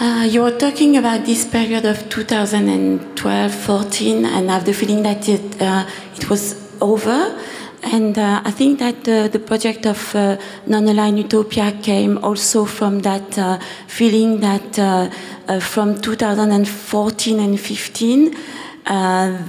Uh, you were talking about this period of 2012 14, and I have the feeling that it, uh, it was over. And uh, I think that the project of uh, Non Aligned Utopia came also from that uh, feeling that uh, from 2014 and 15,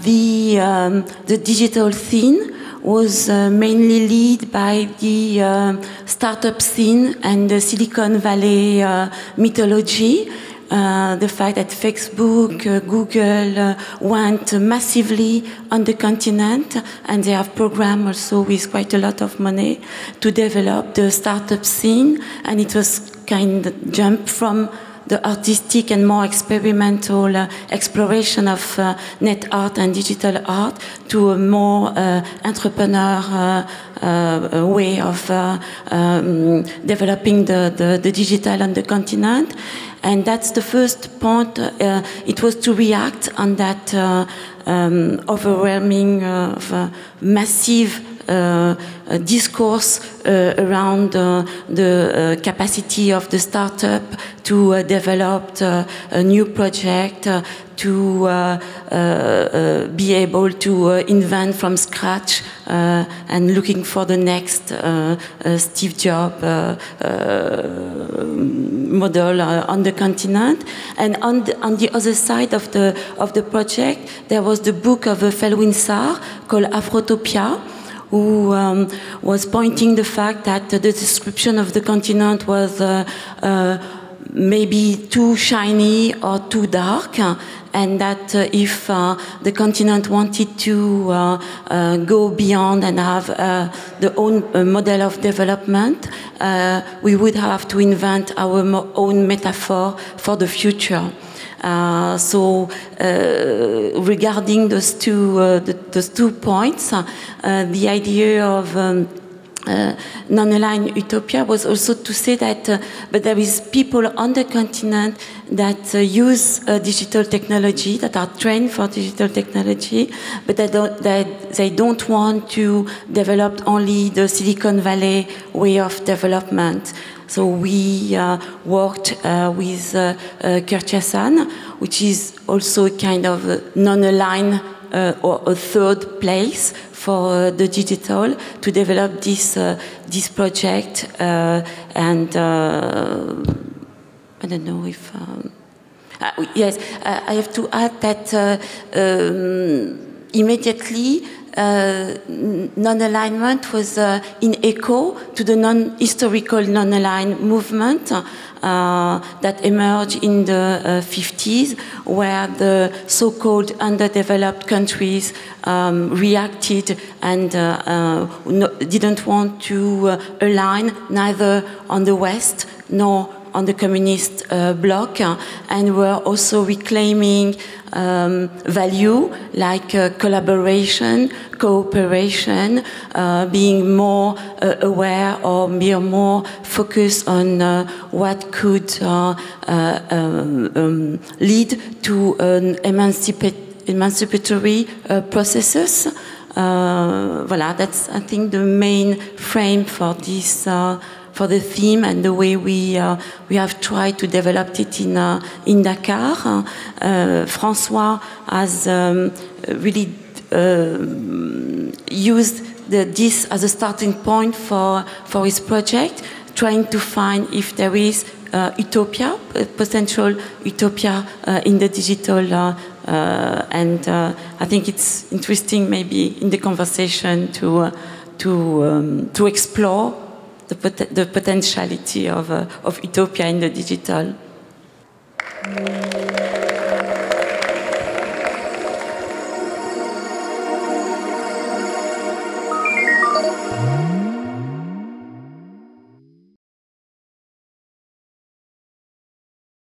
the, um, the digital scene was uh, mainly led by the uh, startup scene and the Silicon Valley uh, mythology. Uh, the fact that Facebook, uh, Google uh, went massively on the continent and they have programmed also with quite a lot of money to develop the startup scene and it was kind of jump from the artistic and more experimental uh, exploration of uh, net art and digital art to a more uh, entrepreneur uh, uh, way of uh, um, developing the, the, the, digital on the continent. And that's the first point. it was to react on that um, overwhelming, massive Uh, discourse uh, around uh, the uh, capacity of the startup to uh, develop a new project, to uh, uh, be able to uh, invent from scratch and looking for the next Steve Jobs model on the continent. And on the, on the other side of the, of the project, there was the book of Felwine Sarr called Afrotopia who um, was pointing the fact that the description of the continent was uh, uh, maybe too shiny or too dark, and that uh, if uh, the continent wanted to uh, uh go beyond and have the own model of development, we would have to invent our own metaphor for the future. Uh, so uh, regarding those two, uh, the, those two points, the idea of um, uh, non-aligned utopia. Was also to say that uh, but there is people on the continent that uh, use digital technology that are trained for digital technology but they don't, that they don't want to develop only the silicon valley way of development. So we uh, worked uh, with uh, uh, which is also a kind of non-aligned uh, or a third place for uh, the digital to develop this uh, this project. and I don't know if. Um, yes, I have to add that um, immediately uh, non-alignment was uh, in echo to the non-historical non-aligned movement uh, that emerged in the 50s, where the so-called underdeveloped countries um, reacted and no, didn't want to align neither on the West nor on the communist uh, bloc uh, and were also reclaiming um, value like uh, collaboration, cooperation, uh, being more uh, aware or being more focused on uh, what could um, um, lead to an emancipatory processes. voilà, that's I think the main frame for this for the theme and the way we uh, we have tried to develop it in uh, in Dakar. Uh, François has um, really uh, used the, this as a starting point for for his project, trying to find if there is uh, utopia, potential utopia uh, in the digital. and I think it's interesting, maybe in the conversation, to to um, to explore the, pot the potentiality of, uh, of utopia in the digital.